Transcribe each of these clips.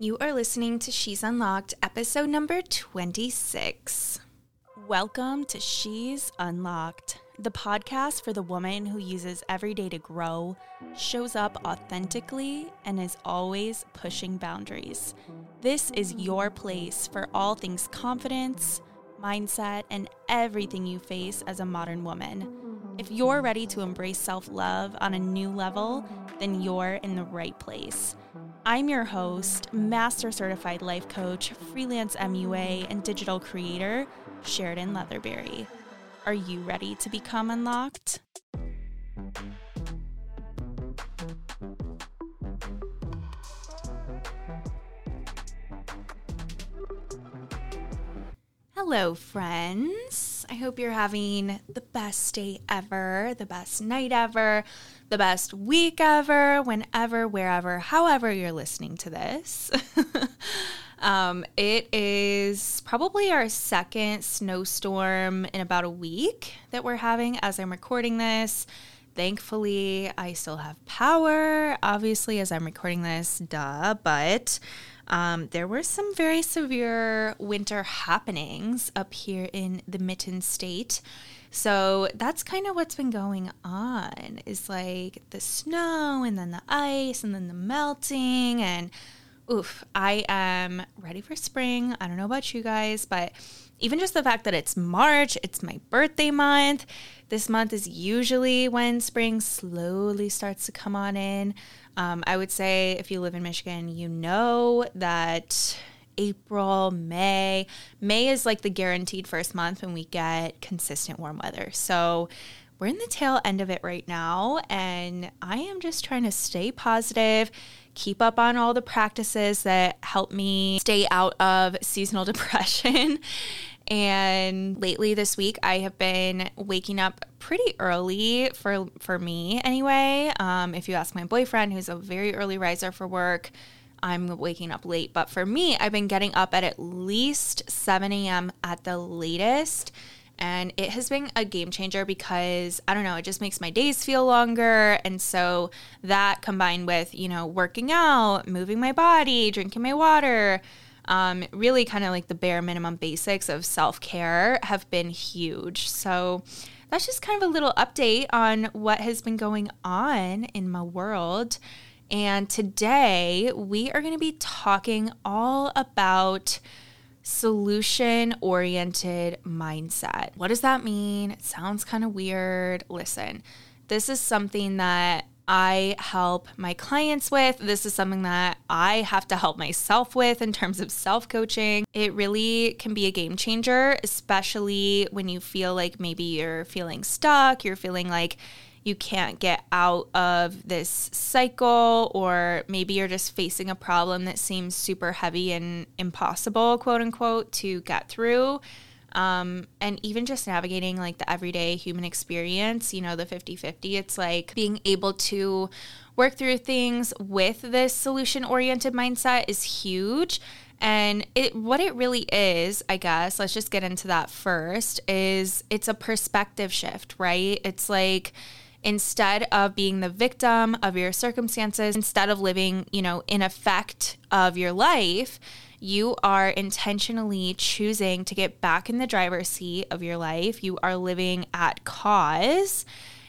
You are listening to She's Unlocked, episode number 26. Welcome to She's Unlocked, the podcast for the woman who uses every day to grow, shows up authentically, and is always pushing boundaries. This is your place for all things confidence, mindset, and everything you face as a modern woman. If you're ready to embrace self love on a new level, then you're in the right place. I'm your host, Master Certified Life Coach, freelance MUA, and digital creator, Sheridan Leatherberry. Are you ready to become unlocked? Hello, friends. I hope you're having the best day ever, the best night ever, the best week ever, whenever, wherever, however you're listening to this. um, it is probably our second snowstorm in about a week that we're having as I'm recording this. Thankfully, I still have power, obviously, as I'm recording this, duh, but um, there were some very severe winter happenings up here in the Mitten State. So that's kind of what's been going on is like the snow and then the ice and then the melting and oof, I am ready for spring. I don't know about you guys, but even just the fact that it's March, it's my birthday month. This month is usually when spring slowly starts to come on in. Um, I would say if you live in Michigan, you know that April, May. May is like the guaranteed first month when we get consistent warm weather. So we're in the tail end of it right now. And I am just trying to stay positive, keep up on all the practices that help me stay out of seasonal depression. And lately this week, I have been waking up pretty early for for me anyway. Um, if you ask my boyfriend, who's a very early riser for work, I'm waking up late. But for me, I've been getting up at at least 7 a.m. at the latest. And it has been a game changer because I don't know, it just makes my days feel longer. And so that combined with, you know, working out, moving my body, drinking my water, um, really kind of like the bare minimum basics of self care have been huge. So that's just kind of a little update on what has been going on in my world. And today we are going to be talking all about solution oriented mindset. What does that mean? It sounds kind of weird. Listen, this is something that I help my clients with. This is something that I have to help myself with in terms of self coaching. It really can be a game changer, especially when you feel like maybe you're feeling stuck, you're feeling like you can't get out of this cycle, or maybe you're just facing a problem that seems super heavy and impossible, quote unquote, to get through. Um, and even just navigating like the everyday human experience, you know, the 50 50, it's like being able to work through things with this solution oriented mindset is huge. And it what it really is, I guess, let's just get into that first, is it's a perspective shift, right? It's like instead of being the victim of your circumstances, instead of living, you know, in effect of your life, you are intentionally choosing to get back in the driver's seat of your life. You are living at cause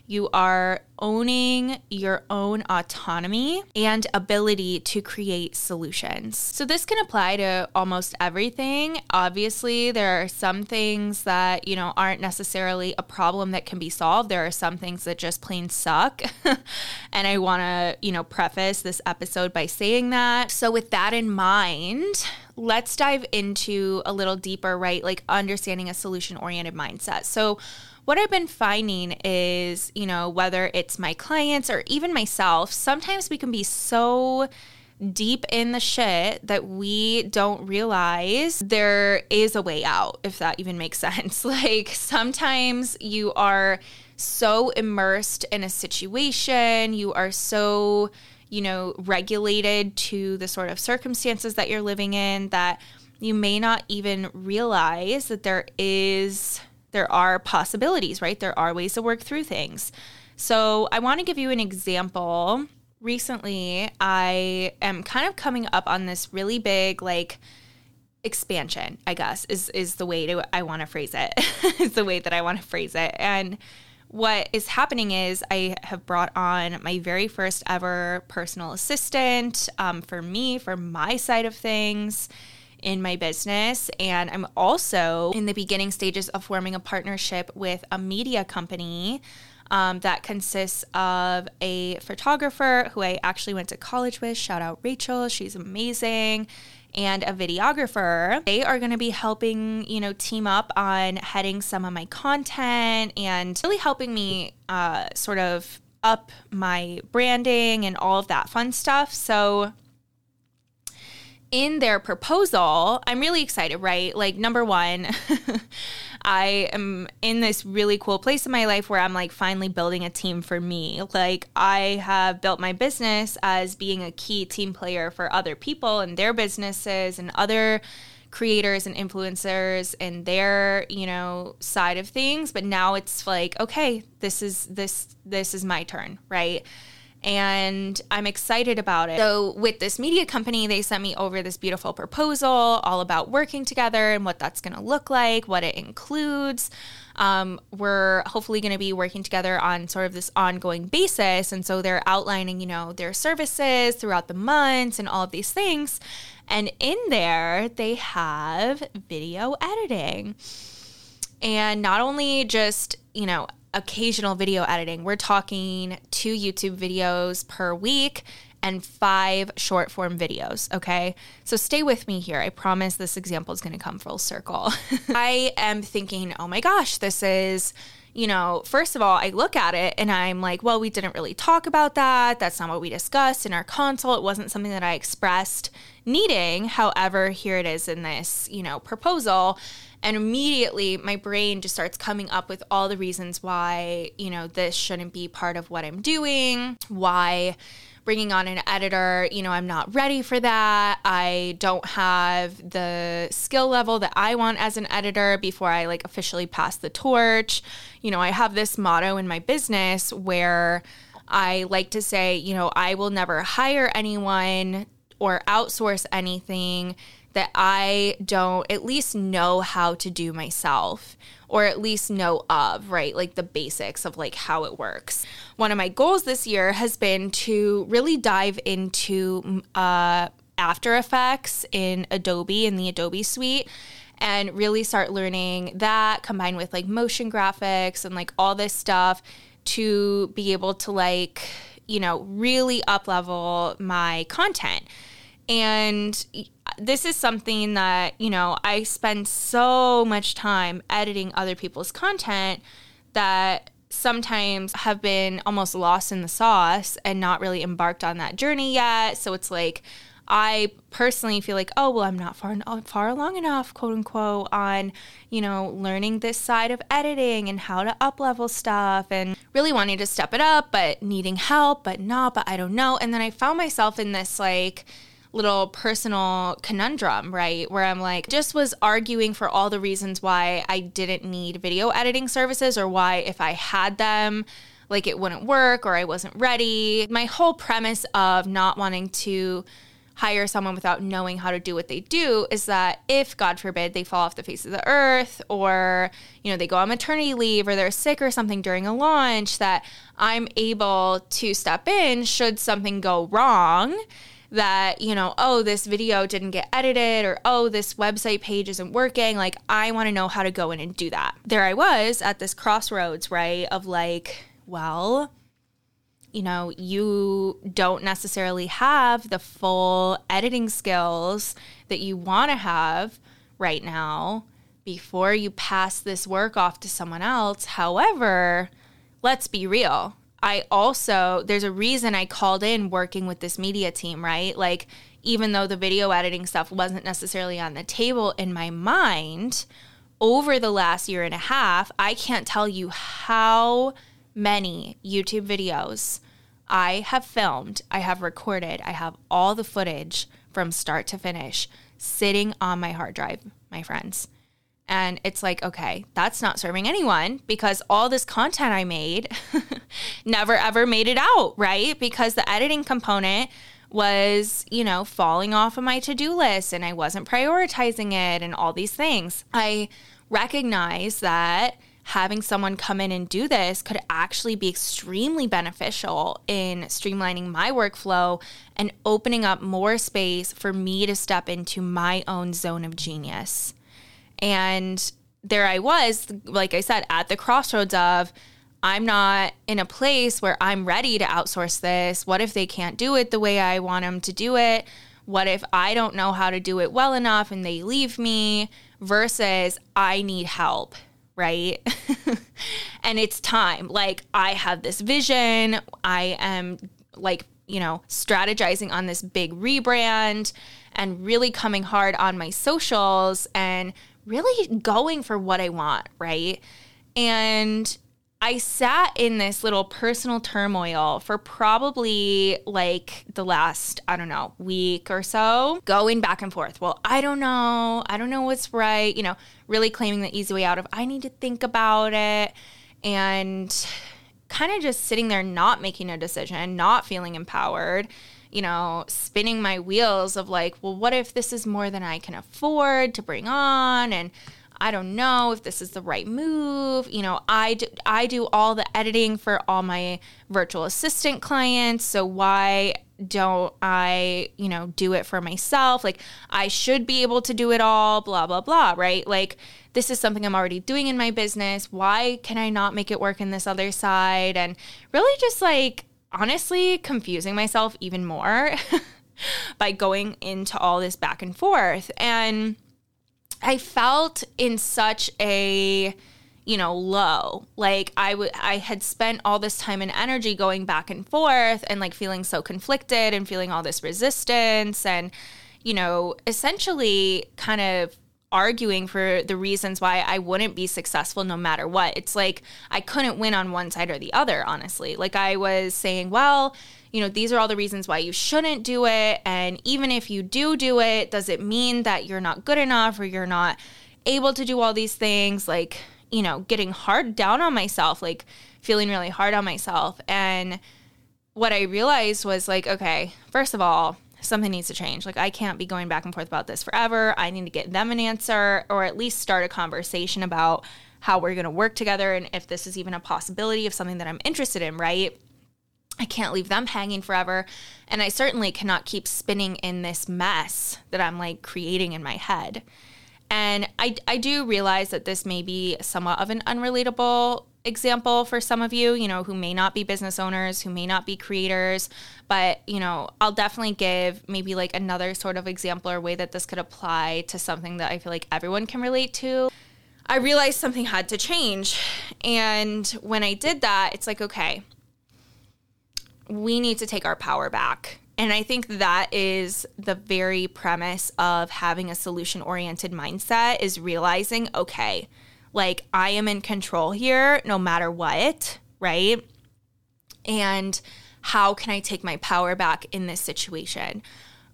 you are owning your own autonomy and ability to create solutions. So, this can apply to almost everything. Obviously, there are some things that, you know, aren't necessarily a problem that can be solved. There are some things that just plain suck. and I want to, you know, preface this episode by saying that. So, with that in mind, let's dive into a little deeper, right? Like understanding a solution oriented mindset. So, what I've been finding is, you know, whether it's my clients or even myself, sometimes we can be so deep in the shit that we don't realize there is a way out, if that even makes sense. Like sometimes you are so immersed in a situation, you are so, you know, regulated to the sort of circumstances that you're living in that you may not even realize that there is there are possibilities, right? There are ways to work through things. So I want to give you an example recently I am kind of coming up on this really big like expansion, I guess, is is the way to I want to phrase it. is the way that I want to phrase it. And what is happening is I have brought on my very first ever personal assistant um, for me, for my side of things in my business. And I'm also in the beginning stages of forming a partnership with a media company um, that consists of a photographer who I actually went to college with. Shout out Rachel, she's amazing. And a videographer. They are going to be helping, you know, team up on heading some of my content and really helping me uh, sort of up my branding and all of that fun stuff. So, in their proposal, I'm really excited, right? Like, number one, I am in this really cool place in my life where I'm like finally building a team for me. Like I have built my business as being a key team player for other people and their businesses and other creators and influencers and their you know side of things but now it's like okay this is this this is my turn right and I'm excited about it. So, with this media company, they sent me over this beautiful proposal all about working together and what that's going to look like, what it includes. Um, we're hopefully going to be working together on sort of this ongoing basis. And so they're outlining, you know, their services throughout the months and all of these things. And in there, they have video editing. And not only just, you know, occasional video editing. We're talking two YouTube videos per week and five short form videos. Okay. So stay with me here. I promise this example is going to come full circle. I am thinking, oh my gosh, this is. You know, first of all, I look at it and I'm like, well, we didn't really talk about that. That's not what we discussed in our consult. It wasn't something that I expressed needing. However, here it is in this, you know, proposal. And immediately my brain just starts coming up with all the reasons why, you know, this shouldn't be part of what I'm doing, why bringing on an editor, you know, I'm not ready for that. I don't have the skill level that I want as an editor before I like officially pass the torch. You know, I have this motto in my business where I like to say, you know, I will never hire anyone or outsource anything that I don't at least know how to do myself or at least know of, right? Like the basics of like how it works. One of my goals this year has been to really dive into uh, After Effects in Adobe in the Adobe suite and really start learning that combined with like motion graphics and like all this stuff to be able to like, you know, really up level my content. And this is something that, you know, I spend so much time editing other people's content that sometimes have been almost lost in the sauce and not really embarked on that journey yet. So it's like, I personally feel like, oh, well, I'm not far uh, far along enough, quote unquote, on you know learning this side of editing and how to up level stuff, and really wanting to step it up, but needing help, but not, but I don't know. And then I found myself in this like little personal conundrum, right? Where I'm like, just was arguing for all the reasons why I didn't need video editing services or why if I had them, like it wouldn't work or I wasn't ready. My whole premise of not wanting to hire someone without knowing how to do what they do is that if god forbid they fall off the face of the earth or you know they go on maternity leave or they're sick or something during a launch that i'm able to step in should something go wrong that, you know, oh, this video didn't get edited or oh, this website page isn't working. Like, I want to know how to go in and do that. There I was at this crossroads, right? Of like, well, you know, you don't necessarily have the full editing skills that you want to have right now before you pass this work off to someone else. However, let's be real. I also, there's a reason I called in working with this media team, right? Like, even though the video editing stuff wasn't necessarily on the table in my mind, over the last year and a half, I can't tell you how many YouTube videos I have filmed, I have recorded, I have all the footage from start to finish sitting on my hard drive, my friends. And it's like, okay, that's not serving anyone because all this content I made never ever made it out, right? Because the editing component was, you know, falling off of my to do list and I wasn't prioritizing it and all these things. I recognize that having someone come in and do this could actually be extremely beneficial in streamlining my workflow and opening up more space for me to step into my own zone of genius. And there I was, like I said, at the crossroads of I'm not in a place where I'm ready to outsource this. What if they can't do it the way I want them to do it? What if I don't know how to do it well enough and they leave me versus I need help, right? and it's time. Like I have this vision. I am like, you know, strategizing on this big rebrand and really coming hard on my socials and really going for what I want, right? And I sat in this little personal turmoil for probably like the last, I don't know, week or so, going back and forth. Well, I don't know. I don't know what's right. You know, really claiming the easy way out of I need to think about it and kind of just sitting there, not making a decision, not feeling empowered you know, spinning my wheels of like, well, what if this is more than I can afford to bring on? And I don't know if this is the right move. You know, I do, I do all the editing for all my virtual assistant clients. So why don't I, you know, do it for myself? Like, I should be able to do it all, blah, blah, blah, right? Like, this is something I'm already doing in my business. Why can I not make it work in this other side? And really just like, honestly confusing myself even more by going into all this back and forth. And I felt in such a you know low like I would i had spent all this time and energy going back and forth and like feeling so conflicted and feeling all this resistance and you know essentially kind of arguing for the reasons why I wouldn't be successful no matter what. It's like I couldn't win on one side or the other, honestly. Like I was saying, well, you know, these are all the reasons why you shouldn't do it. And even if you do do it, does it mean that you're not good enough or you're not able to do all these things? Like, you know, getting hard down on myself, like feeling really hard on myself. And what I realized was like, okay, first of all, something needs to change. Like, I can't be going back and forth about this forever. I need to get them an answer or at least start a conversation about how we're going to work together and if this is even a possibility of something that I'm interested in, right? I can't leave them hanging forever. And I certainly cannot keep spinning in this mess that I'm like creating in my head. And I, I do realize that this may be somewhat of an unrelatable example for some of you, you know, who may not be business owners, who may not be creators, but, you know, I'll definitely give maybe like another sort of example or way that this could apply to something that I feel like everyone can relate to. I realized something had to change. And when I did that, it's like, okay, we need to take our power back. And I think that is the very premise of having a solution oriented mindset is realizing, okay, like I am in control here no matter what, right? And how can I take my power back in this situation?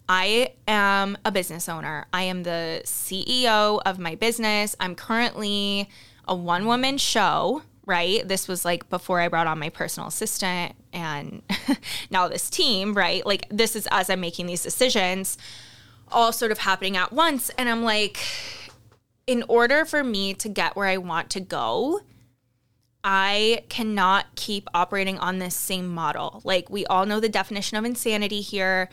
I am a business owner. I am the CEO of my business. I'm currently a one woman show, right? This was like before I brought on my personal assistant and now this team, right? Like, this is as I'm making these decisions, all sort of happening at once. And I'm like, in order for me to get where I want to go, I cannot keep operating on this same model. Like, we all know the definition of insanity here.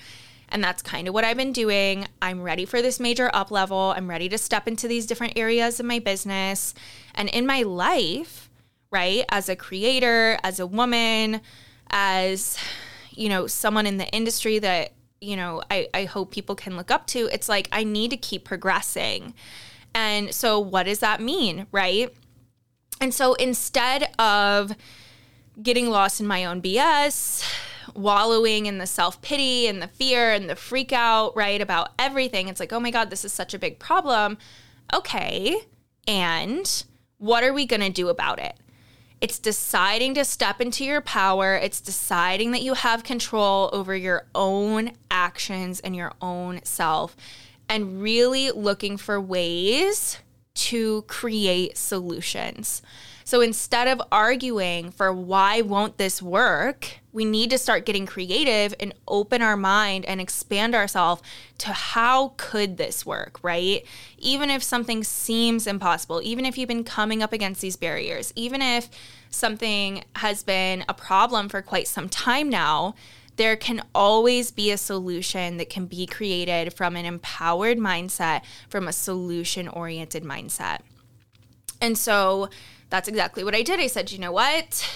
And that's kind of what I've been doing. I'm ready for this major up level. I'm ready to step into these different areas of my business and in my life, right? As a creator, as a woman, as, you know, someone in the industry that, you know, I, I hope people can look up to. It's like I need to keep progressing. And so, what does that mean, right? And so, instead of getting lost in my own BS, wallowing in the self pity and the fear and the freak out, right, about everything, it's like, oh my God, this is such a big problem. Okay. And what are we going to do about it? It's deciding to step into your power. It's deciding that you have control over your own actions and your own self and really looking for ways to create solutions. So instead of arguing for why won't this work, we need to start getting creative and open our mind and expand ourselves to how could this work, right? Even if something seems impossible, even if you've been coming up against these barriers, even if something has been a problem for quite some time now, there can always be a solution that can be created from an empowered mindset, from a solution oriented mindset. And so that's exactly what I did. I said, you know what?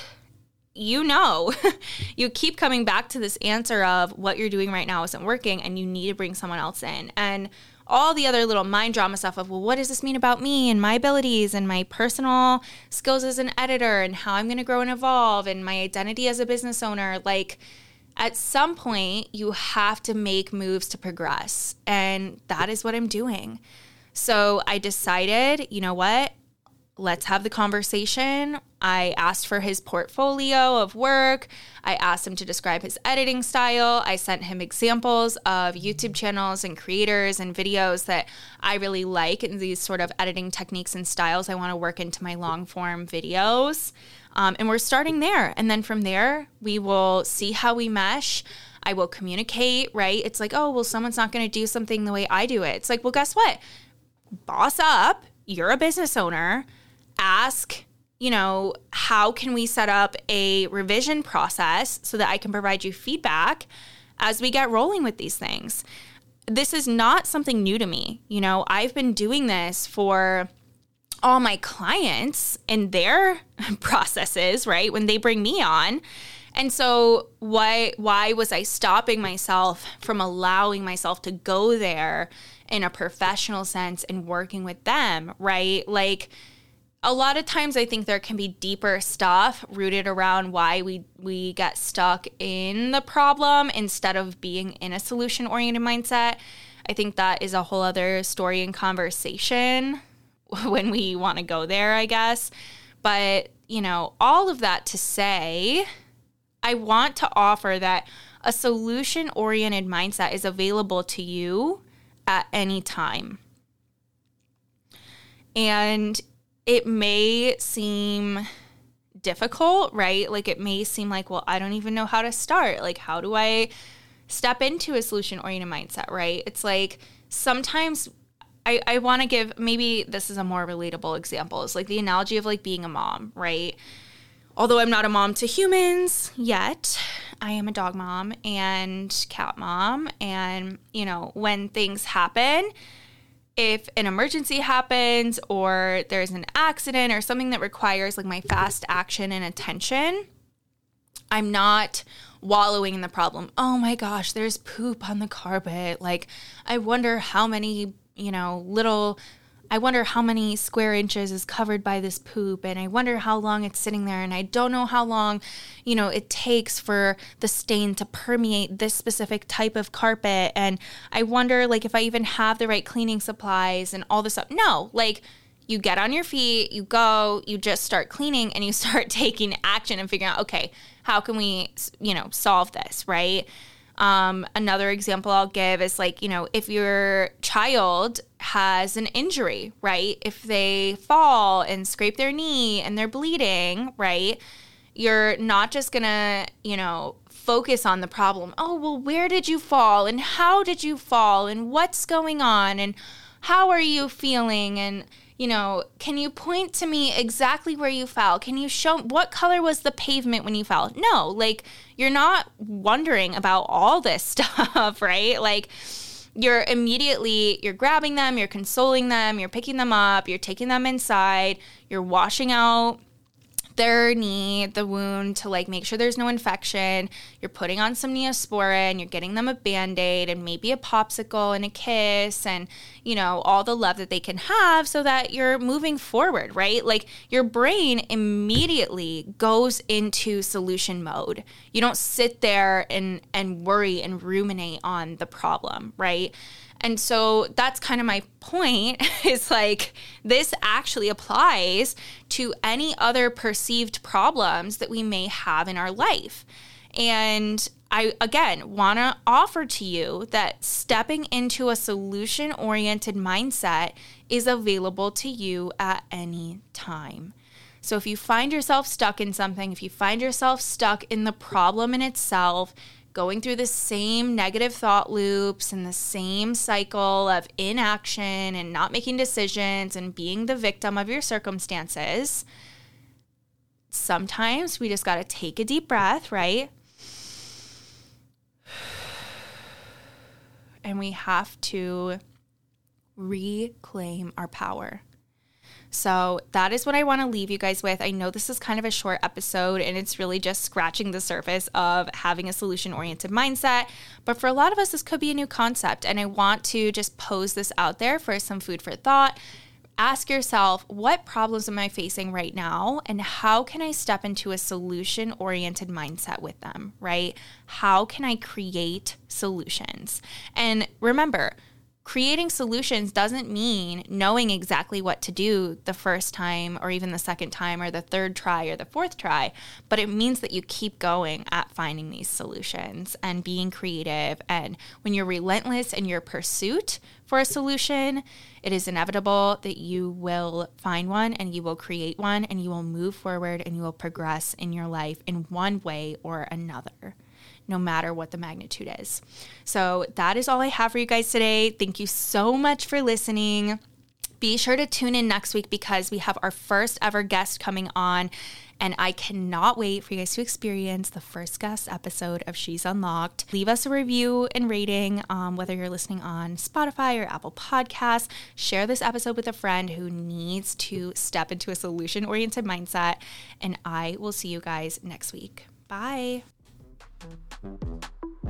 You know, you keep coming back to this answer of what you're doing right now isn't working and you need to bring someone else in. And all the other little mind drama stuff of, well, what does this mean about me and my abilities and my personal skills as an editor and how I'm going to grow and evolve and my identity as a business owner? Like, at some point, you have to make moves to progress. And that is what I'm doing. So I decided, you know what? let's have the conversation. I asked for his portfolio of work. I asked him to describe his editing style. I sent him examples of YouTube channels and creators and videos that I really like and these sort of editing techniques and styles I want to work into my long form videos. Um, and we're starting there. And then from there, we will see how we mesh. I will communicate, right? It's like, oh, well, someone's not going to do something the way I do it. It's like, well, guess what? Boss up. You're a business owner ask, you know, how can we set up a revision process so that I can provide you feedback as we get rolling with these things. This is not something new to me. You know, I've been doing this for all my clients and their processes, right? When they bring me on. And so why why was I stopping myself from allowing myself to go there in a professional sense and working with them, right? Like a lot of times I think there can be deeper stuff rooted around why we we get stuck in the problem instead of being in a solution oriented mindset. I think that is a whole other story and conversation when we want to go there, I guess. But, you know, all of that to say, I want to offer that a solution oriented mindset is available to you at any time. And it may seem difficult, right? Like it may seem like, well, I don't even know how to start. Like, how do I step into a solution oriented mindset, right? It's like sometimes I, I want to give maybe this is a more relatable example. It's like the analogy of like being a mom, right? Although I'm not a mom to humans yet, I am a dog mom and cat mom. And, you know, when things happen, if an emergency happens or there's an accident or something that requires like my fast action and attention, I'm not wallowing in the problem. Oh my gosh, there's poop on the carpet. Like, I wonder how many, you know, little I wonder how many square inches is covered by this poop and I wonder how long it's sitting there and I don't know how long, you know, it takes for the stain to permeate this specific type of carpet and I wonder like if I even have the right cleaning supplies and all this stuff. No, like you get on your feet, you go, you just start cleaning and you start taking action and figuring out, okay, how can we, you know, solve this, right? Um, another example I'll give is like, you know, if your child has an injury, right? If they fall and scrape their knee and they're bleeding, right? You're not just gonna, you know, focus on the problem. Oh, well, where did you fall? And how did you fall? And what's going on? And how are you feeling? And, you know, can you point to me exactly where you fell? Can you show what color was the pavement when you fell? No, like you're not wondering about all this stuff, right? Like you're immediately you're grabbing them, you're consoling them, you're picking them up, you're taking them inside, you're washing out their knee, the wound to like make sure there's no infection. You're putting on some neosporin, you're getting them a band aid and maybe a popsicle and a kiss and, you know, all the love that they can have so that you're moving forward, right? Like your brain immediately goes into solution mode. You don't sit there and, and worry and ruminate on the problem, right? And so that's kind of my point is like this actually applies to any other perceived problems that we may have in our life. And I again want to offer to you that stepping into a solution oriented mindset is available to you at any time. So if you find yourself stuck in something, if you find yourself stuck in the problem in itself, going through the same negative thought loops and the same cycle of inaction and not making decisions and being the victim of your circumstances, sometimes we just got to take a deep breath, right? And we have to reclaim our power. So that is what I want to leave you guys with. I know this is kind of a short episode and it's really just scratching the surface of having a solution oriented mindset. But for a lot of us, this could be a new concept. And I want to just pose this out there for some food for thought. Ask yourself, what problems am I facing right now? And how can I step into a solution oriented mindset with them, right? How can I create solutions? And remember, creating solutions doesn't mean knowing exactly what to do the first time or even the second time or the third try or the fourth try, but it means that you keep going at finding these solutions and being creative. And when you're relentless in your pursuit for a solution, it is inevitable that you will find one and you will create one and you will move forward and you will progress in your life in one way or another no matter what the magnitude is. So that is all I have for you guys today. Thank you so much for listening. Be sure to tune in next week because we have our first ever guest coming on. And I cannot wait for you guys to experience the first guest episode of She's Unlocked. Leave us a review and rating, um, whether you're listening on Spotify or Apple Podcasts. Share this episode with a friend who needs to step into a solution oriented mindset. And I will see you guys next week. Bye.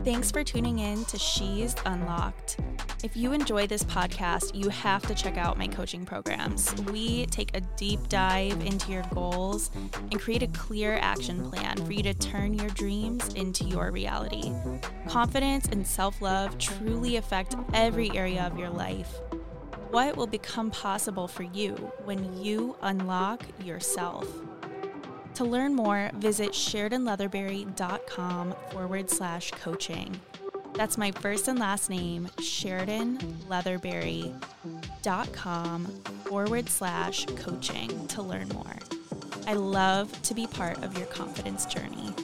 Thanks for tuning in to She's Unlocked. If you enjoy this podcast, you have to check out my coaching programs. We take a deep dive into your goals and create a clear action plan for you to turn your dreams into your reality. Confidence and self love truly affect every area of your life. What will become possible for you when you unlock yourself? To learn more, visit SheridanLeatherberry.com forward slash coaching. That's my first and last name, SheridanLeatherberry.com forward slash coaching to learn more. I love to be part of your confidence journey.